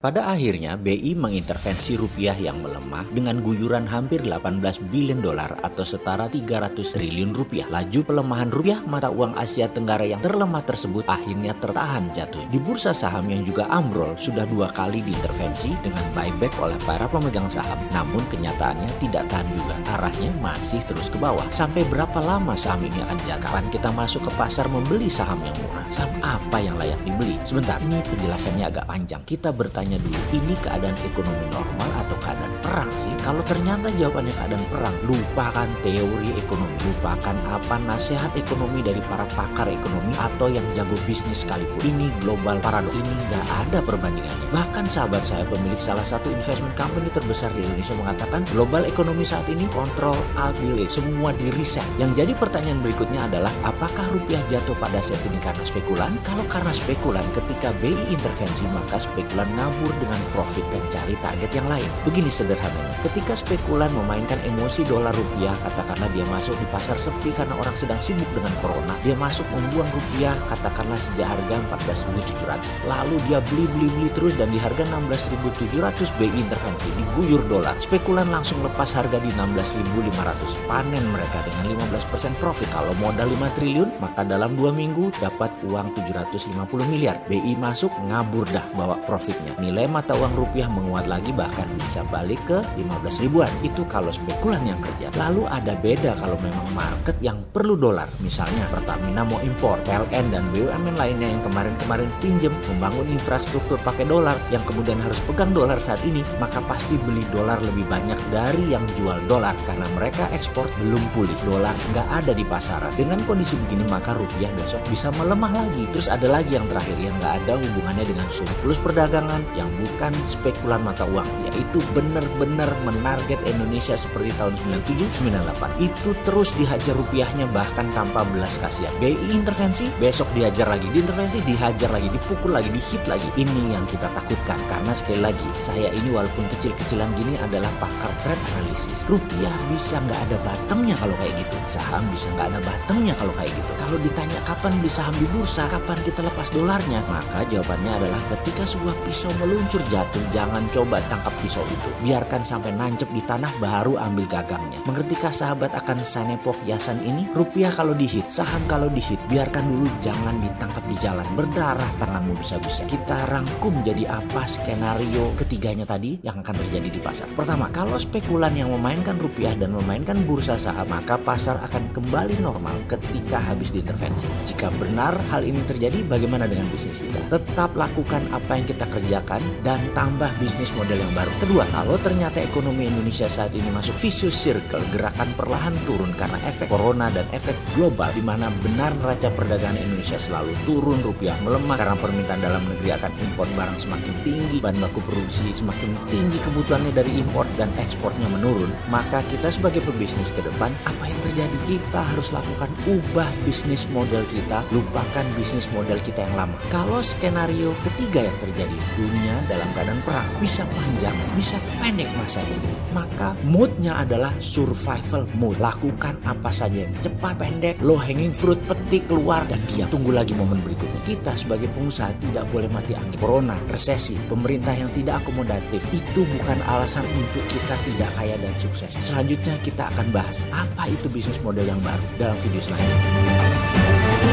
Pada akhirnya, BI mengintervensi rupiah yang melemah dengan guyuran hampir 18 bilion dolar atau setara 300 triliun rupiah. Laju pelemahan rupiah mata uang Asia Tenggara yang terlemah tersebut akhirnya tertahan jatuh. Di bursa saham yang juga ambrol sudah dua kali diintervensi dengan buyback oleh para pemegang saham. Namun kenyataannya tidak tahan juga. Arahnya masih terus ke bawah. Sampai berapa lama saham ini akan jatuh? Kapan kita masuk ke pasar membeli saham yang murah? Saham apa yang layak dibeli? Sebentar, ini penjelasannya agak panjang. Kita bertanya tanya dulu, ini keadaan ekonomi normal atau keadaan perang sih? Kalau ternyata jawabannya keadaan perang, lupakan teori ekonomi, lupakan apa nasihat ekonomi dari para pakar ekonomi atau yang jago bisnis sekalipun. Ini global paradox, ini nggak ada perbandingannya. Bahkan sahabat saya pemilik salah satu investment company terbesar di Indonesia mengatakan global ekonomi saat ini kontrol alt semua di reset. Yang jadi pertanyaan berikutnya adalah apakah rupiah jatuh pada saat ini karena spekulan? Kalau karena spekulan, ketika BI intervensi maka spekulan ngabur dengan profit dan cari target yang lain. Begini sederhananya, ketika spekulan memainkan emosi dolar rupiah, katakanlah dia masuk di pasar sepi karena orang sedang sibuk dengan corona, dia masuk membuang rupiah katakanlah sejak harga 14.700. Lalu dia beli beli beli terus dan di harga 16.700 BI intervensi diguyur dolar. Spekulan langsung lepas harga di 16.500. Panen mereka dengan 15% profit. Kalau modal 5 triliun, maka dalam dua minggu dapat uang 750 miliar. BI masuk ngabur dah bawa profitnya nilai mata uang rupiah menguat lagi bahkan bisa balik ke 15 ribuan. Itu kalau spekulan yang kerja. Lalu ada beda kalau memang market yang perlu dolar. Misalnya Pertamina mau impor, PLN dan BUMN lainnya yang kemarin-kemarin pinjem membangun infrastruktur pakai dolar yang kemudian harus pegang dolar saat ini, maka pasti beli dolar lebih banyak dari yang jual dolar karena mereka ekspor belum pulih. Dolar nggak ada di pasaran. Dengan kondisi begini maka rupiah besok bisa melemah lagi. Terus ada lagi yang terakhir yang nggak ada hubungannya dengan surplus perdagangan yang bukan spekulan mata uang yaitu benar-benar menarget Indonesia seperti tahun 97 98 itu terus dihajar rupiahnya bahkan tanpa belas kasihan. BI intervensi besok dihajar lagi diintervensi dihajar lagi dipukul lagi dihit lagi. Ini yang kita takutkan karena sekali lagi saya ini walaupun kecil-kecilan gini adalah pakar trend analisis. Rupiah bisa nggak ada bottomnya kalau kayak gitu. Saham bisa nggak ada bottomnya kalau kayak gitu. Kalau ditanya kapan beli saham di bursa kapan kita lepas dolarnya maka jawabannya adalah ketika sebuah pisau meluncur jatuh, jangan coba tangkap pisau itu. Biarkan sampai nancep di tanah baru ambil gagangnya. Mengertikah sahabat akan sanepok yasan ini? Rupiah kalau dihit, saham kalau dihit, biarkan dulu jangan ditangkap di jalan. Berdarah tanganmu bisa-bisa. Kita rangkum jadi apa skenario ketiganya tadi yang akan terjadi di pasar. Pertama, kalau spekulan yang memainkan rupiah dan memainkan bursa saham, maka pasar akan kembali normal ketika habis diintervensi. Jika benar hal ini terjadi, bagaimana dengan bisnis kita? Tetap lakukan apa yang kita kerjakan dan tambah bisnis model yang baru. Kedua, kalau ternyata ekonomi Indonesia saat ini masuk vicious circle, gerakan perlahan turun karena efek corona dan efek global di mana benar neraca perdagangan Indonesia selalu turun, rupiah melemah karena permintaan dalam negeri akan impor barang semakin tinggi, bahan baku produksi semakin tinggi kebutuhannya dari impor dan ekspornya menurun, maka kita sebagai pebisnis ke depan, apa yang terjadi? Kita harus lakukan ubah bisnis model kita, lupakan bisnis model kita yang lama. Kalau skenario ketiga yang terjadi, dunia dunia dalam keadaan perang bisa panjang, bisa pendek masa ini. Maka moodnya adalah survival mode. Lakukan apa saja yang cepat, pendek, low hanging fruit, petik, keluar, dan diam. Tunggu lagi momen berikutnya. Kita sebagai pengusaha tidak boleh mati angin. Corona, resesi, pemerintah yang tidak akomodatif, itu bukan alasan untuk kita tidak kaya dan sukses. Selanjutnya kita akan bahas apa itu bisnis model yang baru dalam video selanjutnya.